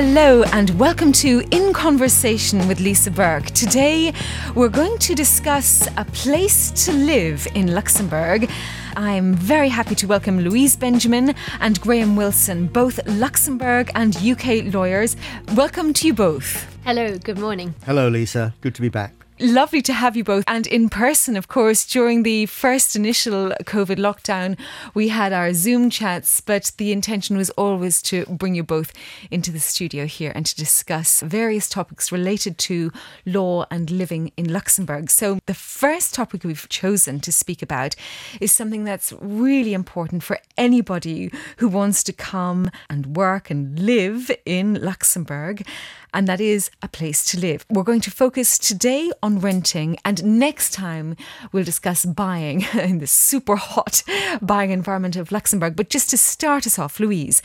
Hello and welcome to In Conversation with Lisa Burke. Today we're going to discuss a place to live in Luxembourg. I'm very happy to welcome Louise Benjamin and Graham Wilson, both Luxembourg and UK lawyers. Welcome to you both. Hello, good morning. Hello, Lisa. Good to be back. Lovely to have you both. And in person, of course, during the first initial COVID lockdown, we had our Zoom chats, but the intention was always to bring you both into the studio here and to discuss various topics related to law and living in Luxembourg. So, the first topic we've chosen to speak about is something that's really important for anybody who wants to come and work and live in Luxembourg and that is a place to live. We're going to focus today on renting, and next time we'll discuss buying in the super hot buying environment of Luxembourg. But just to start us off, Louise,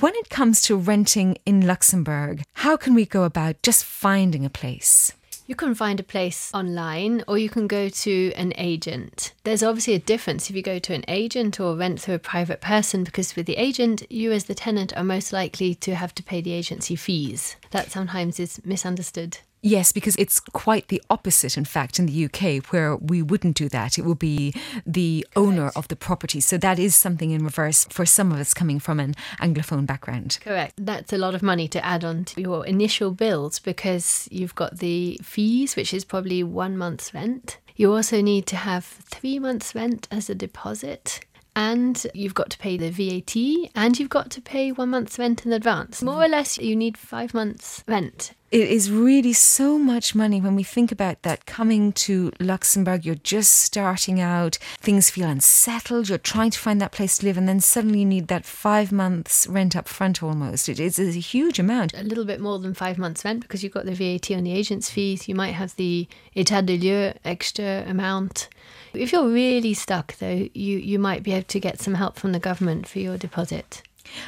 when it comes to renting in Luxembourg, how can we go about just finding a place? You can find a place online or you can go to an agent. There's obviously a difference if you go to an agent or rent through a private person because with the agent, you as the tenant are most likely to have to pay the agency fees. That sometimes is misunderstood. Yes, because it's quite the opposite, in fact, in the UK, where we wouldn't do that. It will be the Correct. owner of the property. So that is something in reverse for some of us coming from an Anglophone background. Correct. That's a lot of money to add on to your initial bills because you've got the fees, which is probably one month's rent. You also need to have three months' rent as a deposit and you've got to pay the VAT and you've got to pay one month's rent in advance. More or less, you need five months' rent it is really so much money when we think about that coming to Luxembourg. You're just starting out, things feel unsettled, you're trying to find that place to live, and then suddenly you need that five months rent up front almost. It is a huge amount. A little bit more than five months rent because you've got the VAT on the agent's fees, you might have the état de lieu extra amount. If you're really stuck, though, you, you might be able to get some help from the government for your deposit.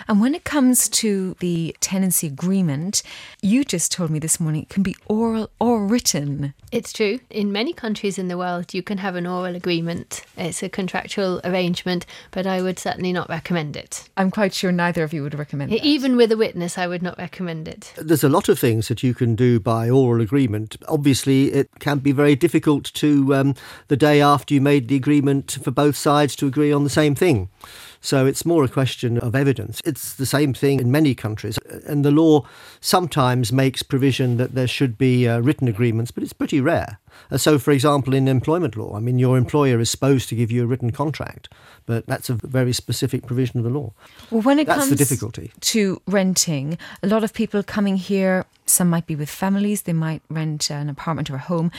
And when it comes to the tenancy agreement, you just told me this morning it can be oral or written. It's true. In many countries in the world, you can have an oral agreement. It's a contractual arrangement, but I would certainly not recommend it. I'm quite sure neither of you would recommend it. Even with a witness, I would not recommend it. There's a lot of things that you can do by oral agreement. Obviously, it can be very difficult to, um, the day after you made the agreement, for both sides to agree on the same thing. So it's more a question of evidence. It's the same thing in many countries. And the law sometimes makes provision that there should be uh, written agreements, but it's pretty rare. Uh, so, for example, in employment law, I mean, your employer is supposed to give you a written contract, but that's a very specific provision of the law. Well, when it that's comes the difficulty. to renting, a lot of people coming here, some might be with families, they might rent an apartment or a home,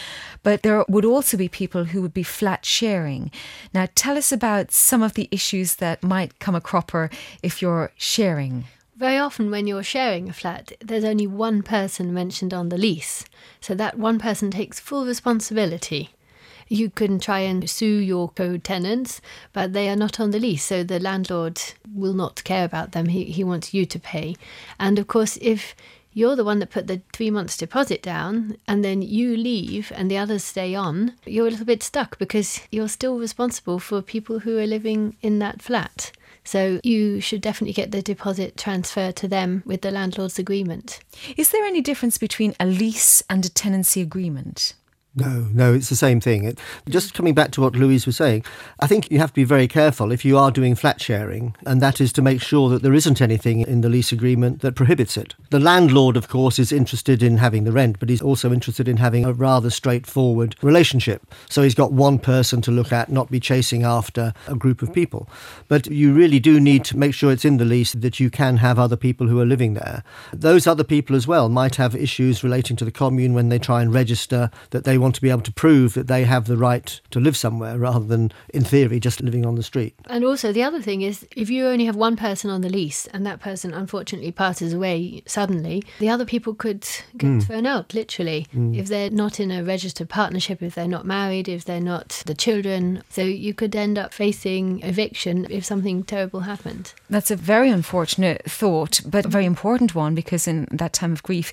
but there would also be people who would be flat sharing. Now, tell us about some of the issues that might come a cropper if you're sharing. Very often, when you're sharing a flat, there's only one person mentioned on the lease. So that one person takes full responsibility. You can try and sue your co tenants, but they are not on the lease, so the landlord will not care about them. He, he wants you to pay. And of course, if you're the one that put the three months deposit down and then you leave and the others stay on, you're a little bit stuck because you're still responsible for people who are living in that flat. So you should definitely get the deposit transferred to them with the landlord's agreement. Is there any difference between a lease and a tenancy agreement? No, no, it's the same thing. It, just coming back to what Louise was saying, I think you have to be very careful if you are doing flat sharing, and that is to make sure that there isn't anything in the lease agreement that prohibits it. The landlord, of course, is interested in having the rent, but he's also interested in having a rather straightforward relationship. So he's got one person to look at, not be chasing after a group of people. But you really do need to make sure it's in the lease that you can have other people who are living there. Those other people as well might have issues relating to the commune when they try and register that they want to be able to prove that they have the right to live somewhere rather than, in theory, just living on the street. And also, the other thing is if you only have one person on the lease and that person unfortunately passes away suddenly, the other people could get mm. thrown out, literally, mm. if they're not in a registered partnership, if they're not married, if they're not the children. So you could end up facing eviction if something terrible happened. That's a very unfortunate thought, but a very important one because in that time of grief,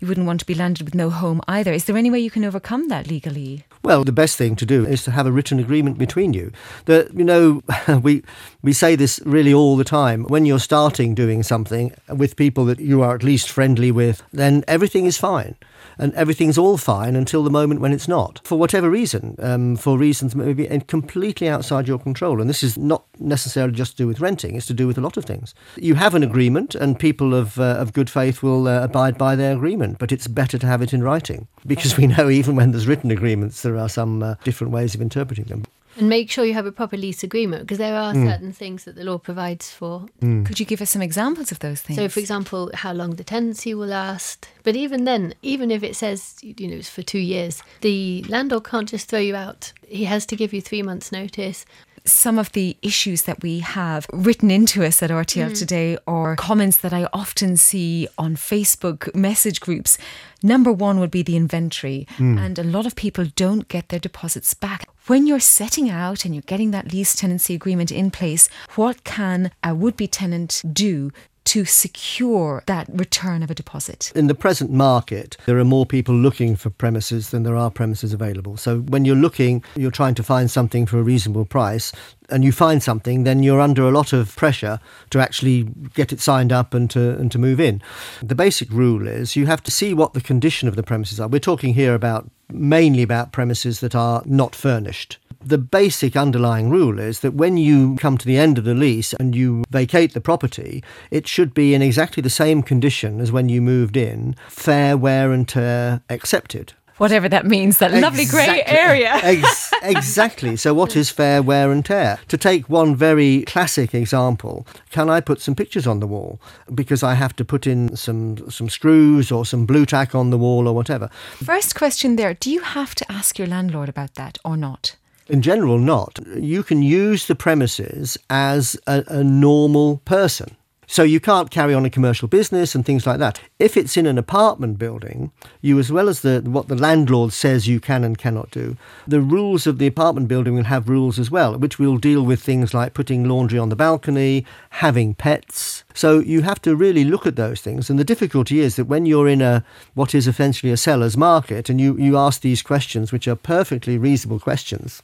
you wouldn't want to be landed with no home either. Is there any way you can overcome that legally? Well, the best thing to do is to have a written agreement between you. That you know, we we say this really all the time. When you're starting doing something with people that you are at least friendly with, then everything is fine and everything's all fine until the moment when it's not, for whatever reason, um, for reasons maybe completely outside your control. And this is not necessarily just to do with renting; it's to do with a lot of things. You have an agreement, and people of uh, of good faith will uh, abide by their agreement. But it's better to have it in writing because we know even when there's written agreements, there are some uh, different ways of interpreting them. And make sure you have a proper lease agreement because there are mm. certain things that the law provides for. Mm. Could you give us some examples of those things? So, for example, how long the tenancy will last. But even then, even if it says, you know, it's for two years, the landlord can't just throw you out. He has to give you three months' notice some of the issues that we have written into us at RTL mm. today or comments that I often see on Facebook message groups. Number one would be the inventory, mm. and a lot of people don't get their deposits back. When you're setting out and you're getting that lease tenancy agreement in place, what can a would be tenant do to secure that return of a deposit? In the present market, there are more people looking for premises than there are premises available. So when you're looking, you're trying to find something for a reasonable price, and you find something, then you're under a lot of pressure to actually get it signed up and to and to move in. The basic rule is you have to see what the condition of the premises are. We're talking here about mainly about premises that are not furnished the basic underlying rule is that when you come to the end of the lease and you vacate the property, it should be in exactly the same condition as when you moved in, fair wear and tear accepted whatever that means, that lovely grey area. Ex- exactly. So, what is fair wear and tear? To take one very classic example, can I put some pictures on the wall because I have to put in some some screws or some Blu Tack on the wall or whatever? First question there: Do you have to ask your landlord about that or not? In general, not. You can use the premises as a, a normal person. So you can't carry on a commercial business and things like that. If it's in an apartment building, you as well as the what the landlord says you can and cannot do, the rules of the apartment building will have rules as well, which will deal with things like putting laundry on the balcony, having pets. So you have to really look at those things. And the difficulty is that when you're in a what is essentially a seller's market and you, you ask these questions, which are perfectly reasonable questions,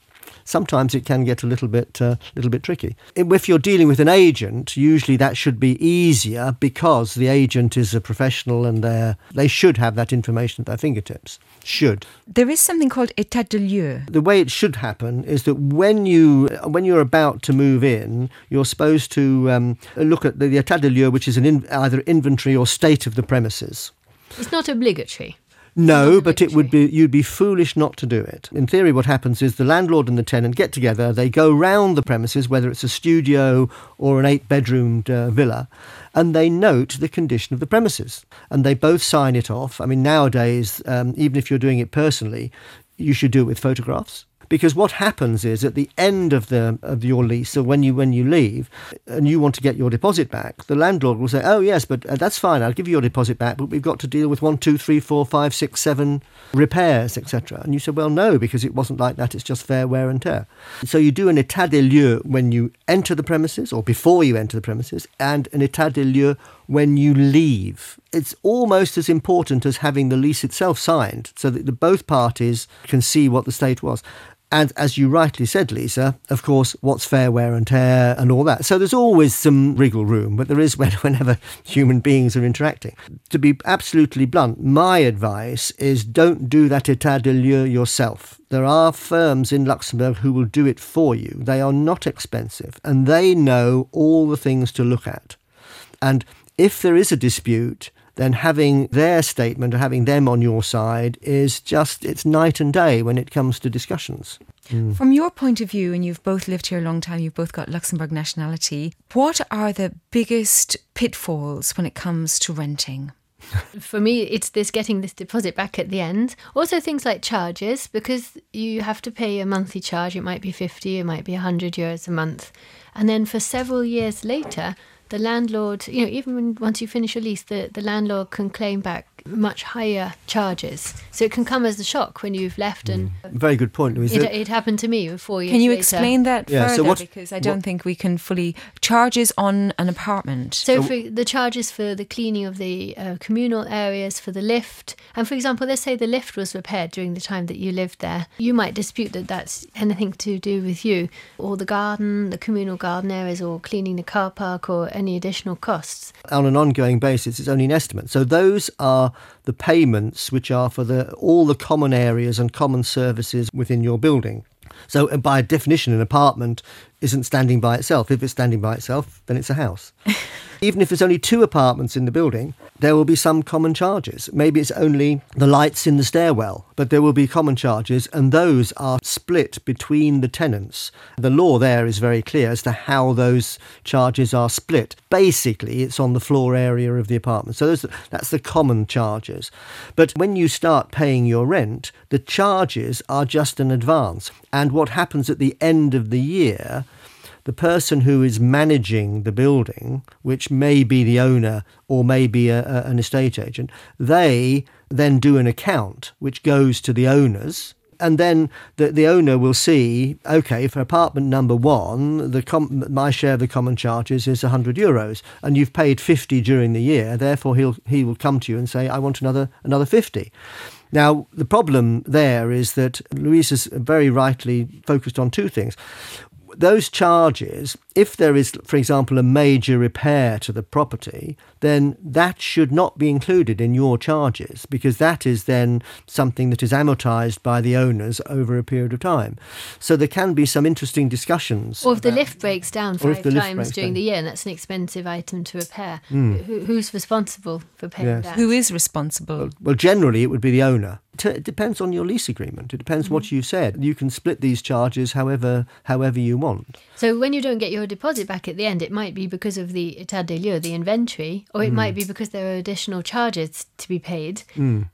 sometimes it can get a little bit uh, little bit tricky. If you're dealing with an agent, usually that should be easier because the agent is a professional and they they should have that information at their fingertips. Should there is something called état de lieu. The way it should happen is that when you when you're about to move in, you're supposed to um, look at the, the état de lieu, which is an in, either inventory or state of the premises. It's not obligatory. No, but it would be you'd be foolish not to do it. In theory, what happens is the landlord and the tenant get together. They go round the premises, whether it's a studio or an eight-bedroomed uh, villa, and they note the condition of the premises, and they both sign it off. I mean, nowadays, um, even if you're doing it personally, you should do it with photographs because what happens is at the end of the of your lease, so when you when you leave and you want to get your deposit back, the landlord will say, "Oh yes, but uh, that's fine. I'll give you your deposit back, but we've got to deal with one, two, three, four, five, six, seven repairs, etc." And you say, "Well, no, because it wasn't like that. It's just fair wear and tear." So you do an état des lieux when you enter the premises or before you enter the premises, and an état des lieux when you leave. It's almost as important as having the lease itself signed so that the, both parties can see what the state was. And as you rightly said, Lisa, of course, what's fair wear and tear and all that. So there's always some wriggle room, but there is whenever human beings are interacting. To be absolutely blunt, my advice is don't do that état de lieu yourself. There are firms in Luxembourg who will do it for you. They are not expensive and they know all the things to look at. And if there is a dispute, then having their statement or having them on your side is just, it's night and day when it comes to discussions. Mm. From your point of view, and you've both lived here a long time, you've both got Luxembourg nationality, what are the biggest pitfalls when it comes to renting? For me, it's this getting this deposit back at the end. Also, things like charges, because you have to pay a monthly charge. It might be 50, it might be 100 euros a month. And then for several years later, the landlord, you know, even when once you finish your lease, the, the landlord can claim back much higher charges. So it can come as a shock when you've left and Very good point, Louise. it, it happened to me four years Can you later. explain that Yeah, so what- because I don't what- think we can fully charges on an apartment. So, for the charges for the cleaning of the uh, communal areas, for the lift, and for example, let's say the lift was repaired during the time that you lived there, you might dispute that that's anything to do with you, or the garden, the communal garden areas, or cleaning the car park, or any additional costs. on an ongoing basis, it's only an estimate. So those are the payments which are for the all the common areas and common services within your building. So uh, by definition, an apartment isn't standing by itself. If it's standing by itself, then it's a house. Even if there's only two apartments in the building, there will be some common charges. Maybe it's only the lights in the stairwell, but there will be common charges, and those are split between the tenants. The law there is very clear as to how those charges are split. Basically, it's on the floor area of the apartment. So those, that's the common charges. But when you start paying your rent, the charges are just an advance. And what happens at the end of the year the person who is managing the building, which may be the owner or may be a, a- an estate agent, they then do an account which goes to the owners. And then the, the owner will see, okay, for apartment number one, the com- my share of the common charges is 100 euros, and you've paid 50 during the year. Therefore, he'll he will come to you and say, I want another another 50. Now, the problem there is that Louise has very rightly focused on two things those charges, if there is, for example, a major repair to the property, then that should not be included in your charges because that is then something that is amortized by the owners over a period of time. So there can be some interesting discussions. Or if the lift breaks down five times during down. the year, and that's an expensive item to repair, hmm. Who, who's responsible for paying Yes. that? Who is responsible? Well, generally, it would be the owner. T- It depends on your lease agreement. It depends Mm-hmm. what you said. You can split these charges however however you want. So when you don't get your deposit back at the end, it might be because of the état des lieux, the inventory, or it might be because there are additional charges to be paid,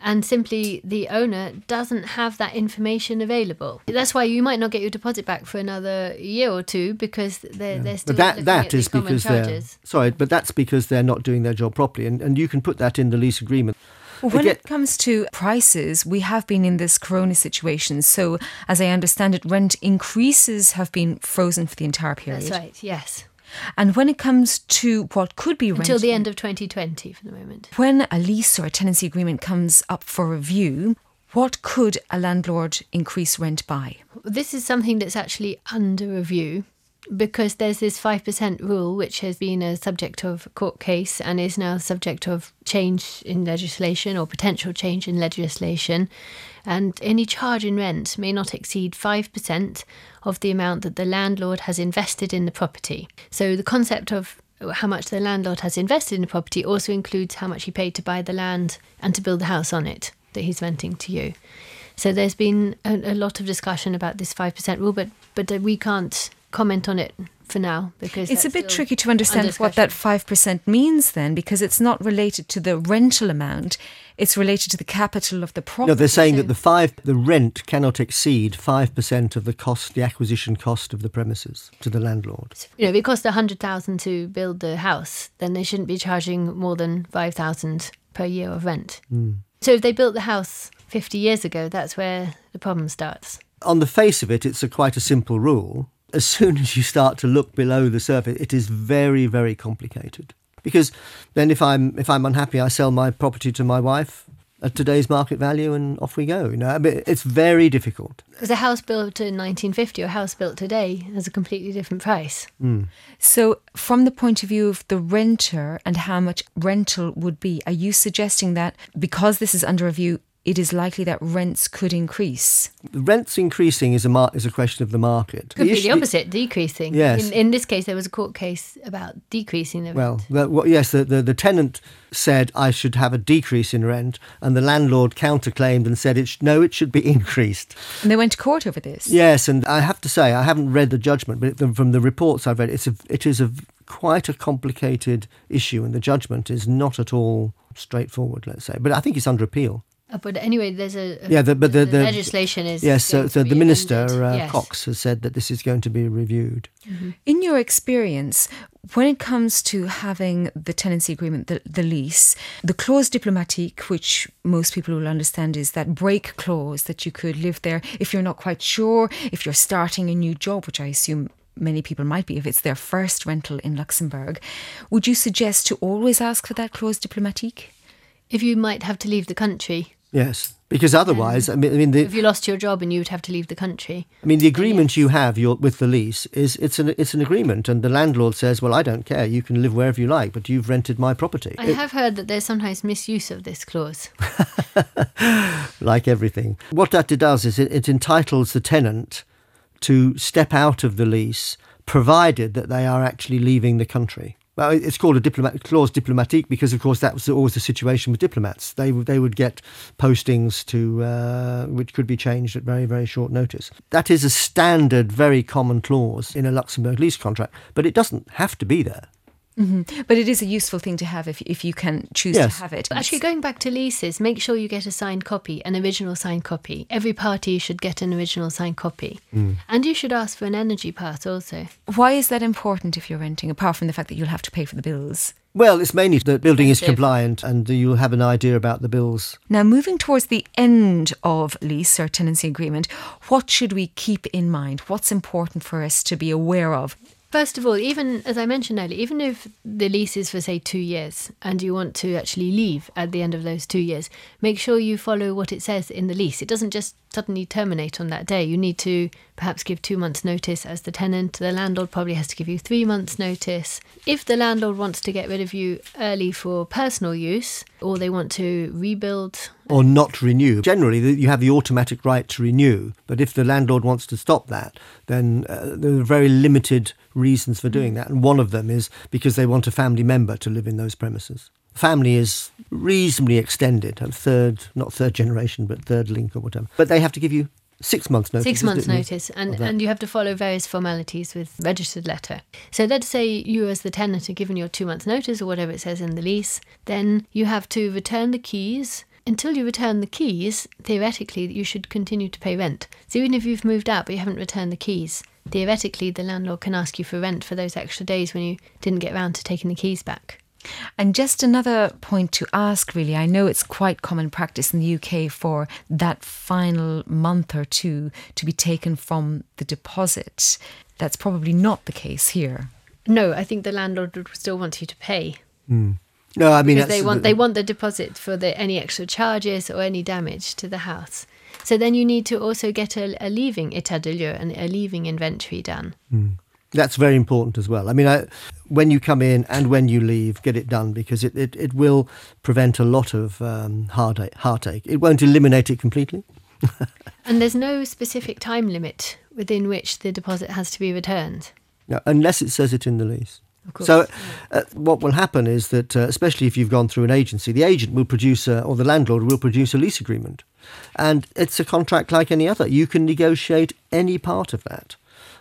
and simply the owner doesn't have that information available. That's why you might not get your deposit back for another year or two because they're, they're still But that looking that is because they're charges. sorry, but that's because they're not doing their job properly, and, and you can put that in the lease agreement. Well, when Again- it comes to prices, we have been in this corona situation. So, as I understand it, rent increases have been frozen for the entire period. That's right, yes. And when it comes to what could be rent Until the end of 2020 for the moment. when a lease or a tenancy agreement comes up for review, what could a landlord increase rent by? This is something that's actually under review because there's this 5% rule which has been a subject of court case and is now subject of change in legislation or potential change in legislation. And any charge in rent may not exceed 5% of the amount that the landlord has invested in the property. So the concept of how much the landlord has invested in the property also includes how much he paid to buy the land and to build the house on it that he's renting to you. So there's been a, a lot of discussion about this 5% rule, but, but we can't comment on it for now because It's a bit tricky to understand what that 5% means then, because it's not related to the rental amount, it's related to the capital of the property. No, they're saying so- that the five the rent cannot exceed five percent of the cost, the acquisition cost of the premises to the landlord. You know, if it cost 100,000 to build the house, then they shouldn't be charging more than 5,000 per year of rent. Hmm. So if they built the house 50 years ago, that's where the problem starts. On the face of it, it's a quite a simple rule. As soon as you start to look below the surface, it is very, very complicated. Because then, if I'm if I'm unhappy, I sell my property to my wife at today's market value, and off we go. You know, I mean, it's very difficult. Because a house built in 1950 or a house built today has a completely different price. Hmm. So, from the point of view of the renter and how much rental would be, are you suggesting that because this is under review, it is likely that rents could increase? Rents increasing is a mar- is a question of the market. Could be the opposite, decreasing. Yes. In, in this case, there was a court case about decreasing the rent. Well, the, well yes, the, the, the tenant said I should have a decrease in rent, and the landlord counterclaimed and said it sh- no, it should be increased. And they went to court over this. Yes, and I have to say I haven't read the judgment, but it- from the reports I've read, it's a, it is a quite a complicated issue, and the judgment is not at all straightforward. Let's say, but I think it's under appeal. Uh, but anyway, there's a, a Yeah, the- but the- the- legislation is Yes, so, going so to the minister, uh, Yes. Kox, has said that this is going to be reviewed. In your experience, when it comes to having the tenancy agreement, the, the lease, the clause diplomatique, which most people will understand is that break clause that you could live there if you're not quite sure, if you're starting a new job, which I assume many people might be if it's their first rental in Luxembourg. Would you suggest to always ask for that clause diplomatique? If you might have to leave the country, Yes, because otherwise, um, I mean, I mean, the, if you lost your job and you would have to leave the country. I mean, the agreement you have your, with the lease is it's an it's an agreement, and the landlord says, "Well, I don't care. You can live wherever you like, but you've rented my property." I It- have heard that there's sometimes misuse of this clause. like everything. What that does is it, it entitles the tenant to step out of the lease, provided that they are actually leaving the country. Well, it's called a diplomat clause diplomatique because, of course, that was always the situation with diplomats. They would they would get postings to uh, which could be changed at very very short notice. That is a standard, very common clause in a Luxembourg lease contract, but it doesn't have to be there. Mm-hmm. But it is a useful thing to have if, if you can choose Yes. to have it. Actually, going back to leases, make sure you get a signed copy, an original signed copy. Every party should get an original signed copy. Hmm. And you should ask for an energy pass also. Why is that important if you're renting, apart from the fact that you'll have to pay for the bills? Well, it's mainly the building is compliant, and you'll have an idea about the bills. Now, moving towards the end of lease or tenancy agreement, what should we keep in mind? What's important for us to be aware of? First of all, even as I mentioned earlier, even if the lease is for, say, two years and you want to actually leave at the end of those two years, make sure you follow what it says in the lease. It doesn't just suddenly terminate on that day. You need to perhaps give two months' notice as the tenant. The landlord probably has to give you three months' notice. If the landlord wants to get rid of you early for personal use or they want to rebuild or not renew. Generally, you have the automatic right to renew, but if the landlord wants to stop that, then uh, there are very limited reasons for doing mm. that. And one of them is because they want a family member to live in those premises. Family is reasonably extended, a third, not third generation, but third link or whatever. But they have to give you six months' notice. Six months' notice, and, and you have to follow various formalities with registered letter. So let's say you, as the tenant, are given your two months' notice or whatever it says in the lease. Then you have to return the keys. Until you return the keys, theoretically, you should continue to pay rent. So even if you've moved out but you haven't returned the keys, theoretically, the landlord can ask you for rent for those extra days when you didn't get round to taking the keys back. And just another point to ask, really. I know it's quite common practice in the UK for that final month or two to be taken from the deposit. That's probably not the case here. No, I think the landlord would still want you to pay hmm. No, I mean because they want the- they want the deposit for the any extra charges or any damage to the house. So then you need to also get a, a leaving état de lieu and a leaving inventory done. That's very important as well. I mean, I, when you come in and when you leave, get it done because it, it, it will prevent a lot of um, heartache, heartache. It won't eliminate it completely. And there's no specific time limit within which the deposit has to be returned. No, unless it says it in the lease. So, uh, what will happen is that, uh, especially if you've gone through an agency, the agent will produce, a, or the landlord will produce a lease agreement. And it's a contract like any other. You can negotiate any part of that.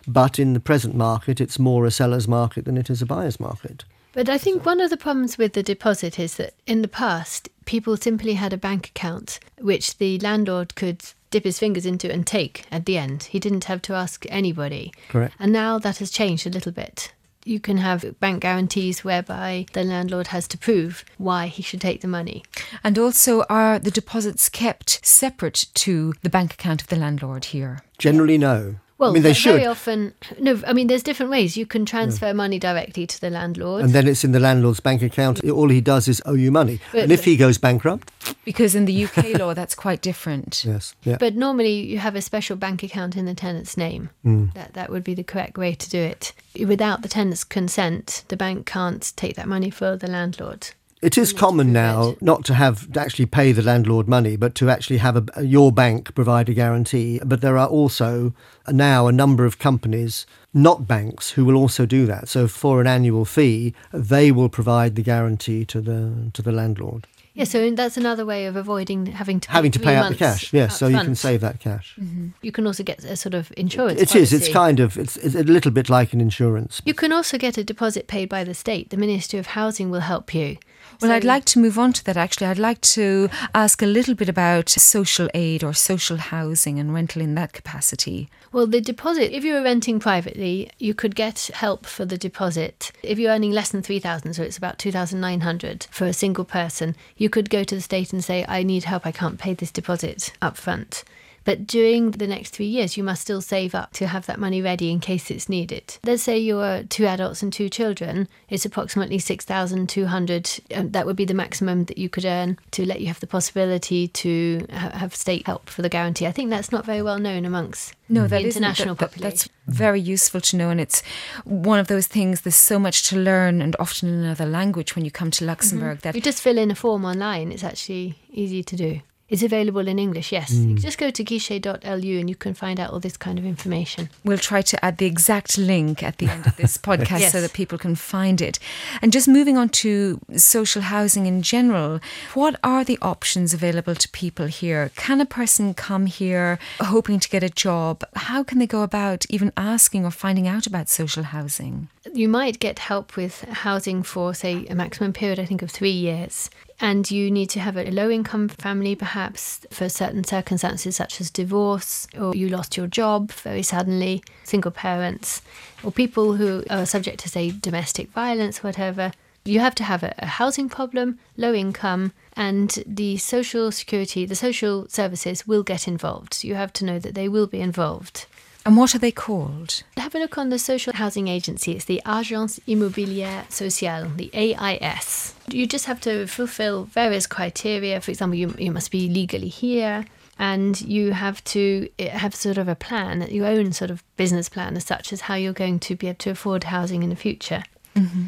But in the present market, it's more a seller's market than it is a buyer's market. But I think one of the problems with the deposit is that in the past, people simply had a bank account which the landlord could dip his fingers into and take at the end. He didn't have to ask anybody. Correct. And now that has changed a little bit. You can have bank guarantees whereby the landlord has to prove why he should take the money. And also, are the deposits kept separate to the bank account of the landlord here? Generally, no. Well, I mean, they ve- very should. often, no, I mean, there's different ways. You can transfer money directly to the landlord. And then it's in the landlord's bank account. All he does is owe you money. But- and if he goes bankrupt, Because in the UK law, that's quite different. yes, yeah. But normally you have a special bank account in the tenant's name. Mm. That that would be the correct way to do it. Without the tenant's consent, the bank can't take that money for the landlord. It is common now not to have to actually pay the landlord money, but to actually have a, your bank provide a guarantee. But there are also now a number of companies, not banks, who will also do that. So for an annual fee, they will provide the guarantee to the to the landlord, Yeah, so that's another way of avoiding having to pay having to pay out the cash. Yes, so you can save that cash. Mm-hmm. You can also get a sort of insurance. It is. It's kind of. It's, it's a little bit like an insurance. You can also get a deposit paid by the state. The Ministry of Housing will help you. Well, So- I'd like to move on to that actually. I'd like to ask a little bit about social aid or social housing and rental in that capacity. Well, the deposit, if you were renting privately, you could get help for the deposit. If you're earning less than 3,000, so it's about 2,900 for a single person, you could go to the state and say, I need help, I can't pay this deposit up front. But during the next three years, you must still save up to have that money ready in case it's needed. Let's say you're two adults and two children, it's approximately 6,200. Um, that would be the maximum that you could earn to let you have the possibility to ha- have state help for the guarantee. I think that's not very well known amongst No, the that international that- population. That's very useful to know, and it's one of those things. There's so much to learn, and often in another language when you come to Luxembourg. That You just fill in a form online. It's actually easy to do. It's available in English, yes. Hmm. You just go to guichet.lu and you can find out all this kind of information. we'll try to add the exact link at the end of this podcast so that people can find it. And just moving on to social housing in general, what are the options available to people here? Can a person come here hoping to get a job? How can they go about even asking or finding out about social housing? You might get help with housing for, say, a maximum period, I think, of three years. And you need to have a low income family, perhaps for certain circumstances such as divorce, or you lost your job very suddenly, single parents, or people who are subject to, say, domestic violence, whatever. You have to have a, a housing problem, low income, and the social security, the social services will get involved. You have to know that they will be involved. And what are they called? Have a look on the social housing agency. It's the Agence Immobilière Sociale, the AIS. You just have to fulfill various criteria. For example, you, you must be legally here and you have to eh, have sort of a plan, your own sort of business plan as such as how you're going to be able to afford housing in the future.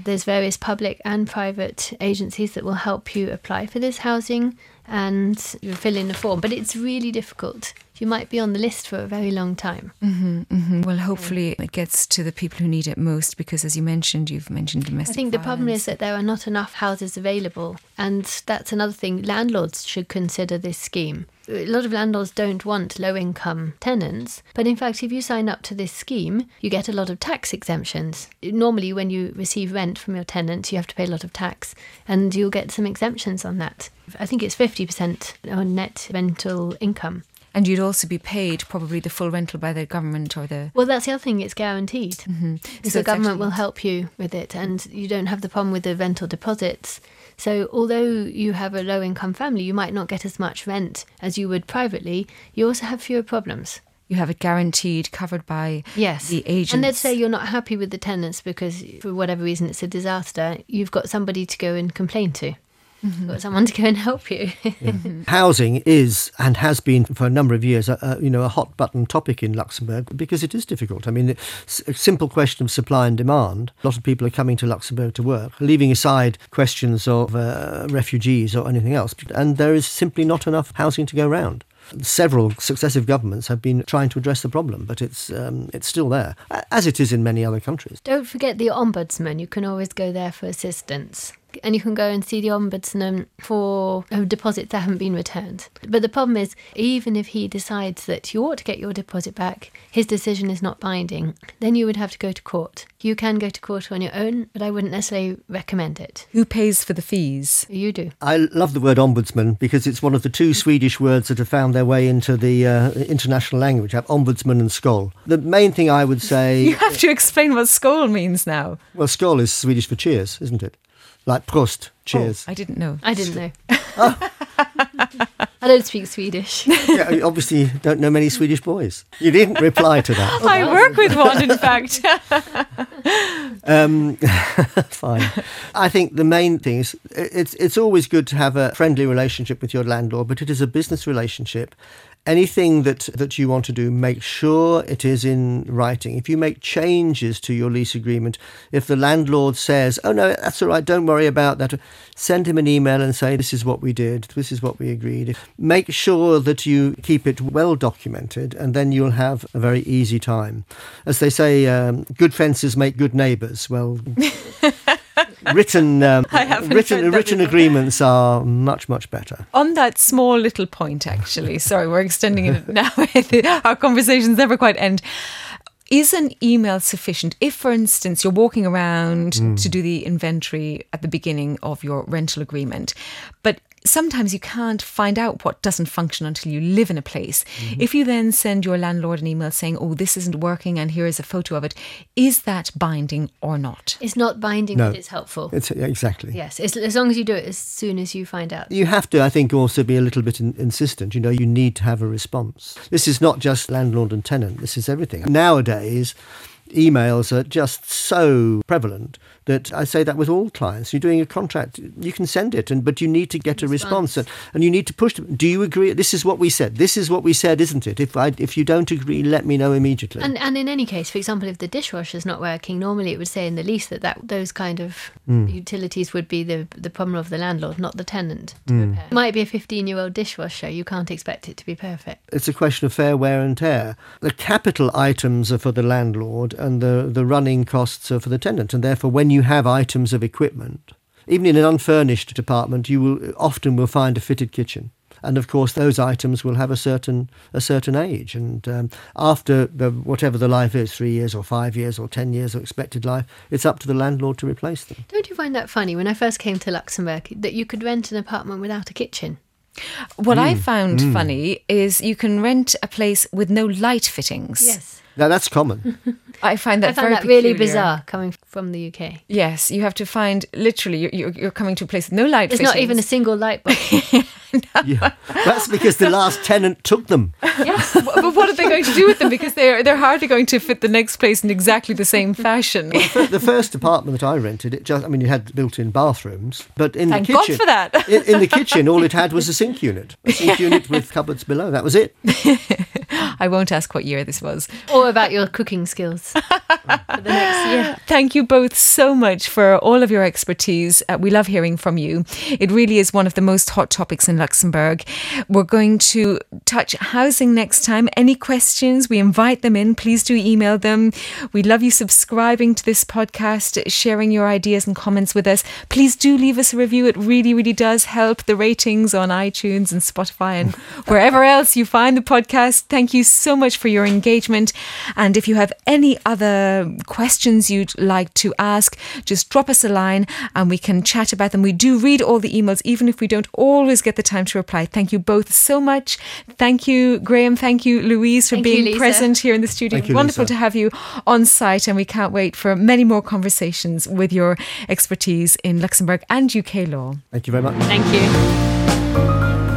There's various public and private agencies that will help you apply for this housing and you fill in the form. But it's really difficult. You might be on the list for a very long time. Mhm. Well, hopefully it gets to the people who need it most because, as you mentioned, you've mentioned domestic. I think the problem is that there are not enough houses available, and that's another thing. Landlords should consider this scheme. A lot of landlords don't want low income tenants, but in fact, if you sign up to this scheme, you get a lot of tax exemptions. Normally, when you receive rent from your tenants, you have to pay a lot of tax, and you'll get some exemptions on that. I think it's 50% on net rental income. And you'd also be paid probably the full rental by the government or the. Well, that's the other thing, it's guaranteed. Mm-hmm. So So the government actually- will help you with it, and you don't have the problem with the rental deposits. So, although you have a low income family, you might not get as much rent as you would privately. You also have fewer problems. You have it guaranteed, covered by Yes. the agents. And let's say you're not happy with the tenants because, for whatever reason, it's a disaster. You've got somebody to go and complain to. You've got someone to go and help you. Housing is and has been for a number of years, a, a, you know, a hot button topic in Luxembourg because it is difficult. I mean, it's a simple question of supply and demand. A lot of people are coming to Luxembourg to work, leaving aside questions of uh, refugees or anything else, and there is simply not enough housing to go round. Several successive governments have been trying to address the problem, but it's um, it's still there, as it is in many other countries. Don't forget the ombudsman. You can always go there for assistance. And you can go and see the ombudsman for uh, deposits that haven't been returned. But the problem is, even if he decides that you ought to get your deposit back, his decision is not binding, then you would have to go to court. You can go to court on your own, but I wouldn't necessarily recommend it. Who pays for the fees? You do. I love the word ombudsman because it's one of the two Swedish words that have found their way into the uh, international language. I Have ombudsman and skol. The main thing I would say. You have to explain what skol means now. well, skol is Swedish for cheers, isn't it? Like Prost, cheers. Oh, I didn't know. I didn't know. I don't speak Swedish. yeah, you obviously don't know many Swedish boys. You didn't reply to that. I work with one, in fact. Um, fine. I think the main thing is it's it's always good to have a friendly relationship with your landlord, but it is a business relationship. Anything that, that you want to do, make sure it is in writing. If you make changes to your lease agreement, if the landlord says, "Oh no, that's all right, don't worry about that," send him an email and say, "This is what we did. This is what we agreed." Make sure that you keep it well documented, and then you'll have a very easy time. As they say, um, good fences make good neighbours. Well, written um, written written agreements are much much better. On that small little point, actually, sorry, we're extending it now. Our conversations never quite end. is an email sufficient if, for instance, you're walking around to do the inventory at the beginning of your rental agreement, but sometimes you can't find out what doesn't function until you live in a place. Mm-hmm. If you then send your landlord an email saying, oh, this isn't working and here is a photo of it, is that binding or not? It's not binding, No. but it's helpful. It's, exactly. yes, as, as long as you do it as soon as you find out. You have to, I think, also be a little bit in, insistent. You know, you need to have a response. This is not just landlord and tenant, this is everything. Nowadays, emails are just so prevalent that I say that with all clients. You're doing a contract, you can send it, and but you need to get a response, and, and you need to push them. Do you agree? This is what we said. This is what we said, isn't it? If I, if you don't agree, let me know immediately. And, and in any case, for example, if the dishwasher's not working, normally it would say in the lease that, that those kind of Hmm. utilities would be the, the problem of the landlord, not the tenant to repair. It might be a 15 year old dishwasher. You can't expect it to be perfect. it's a question of fair wear and tear. The capital items are for the landlord and the, the running costs are for the tenant. And therefore, when you have items of equipment, even in an unfurnished apartment, you will often will find a fitted kitchen. And of course, those items will have a certain a certain age. And um, after the, whatever the life is, three years or five years or ten years of expected life, it's up to the landlord to replace them. Don't you find that funny when I first came to Luxembourg that you could rent an apartment without a kitchen? What I found funny is you can rent a place with no light fittings. Yes. Now that's common. I find that I found very that really bizarre coming from the UK. Yes, you have to find literally you're, you're, you're coming to a place with no light There's fittings. not even a single light bulb. yeah, that's because the last tenant took them. yes. but what are they going to do with them? Because they're they're hardly going to fit the next place in exactly the same fashion. Fir- the first apartment that I rented, it just, I mean, it had built-in bathrooms, but in Thank the God kitchen, for that. in, in the kitchen, all it had was a sink unit, a sink unit with cupboards below. That was it. I won't ask what year this was. or about your cooking skills for the next year. Thank you both so much for all of your expertise. Uh, we love hearing from you. It really is one of the most hot topics in Luxembourg. We're going to touch housing next time. Any questions, we invite them in. Please do email them. We love you subscribing to this podcast, sharing your ideas and comments with us. Please do leave us a review. It really, really does help the ratings on iTunes and Spotify and wherever else you find the podcast. Thank you so much for your engagement. And if you have any other questions you'd like to ask, just drop us a line and we can chat about them. We do read all the emails, even if we don't always get the time to reply. Thank you both so much. Thank you, Graham. Thank you, Louise, for Thank being Lisa. present here in the studio. Thank you, Wonderful Lisa. to have you on site, and we can't wait for many more conversations with your expertise in Luxembourg and UK law. Thank you very much. Thank you.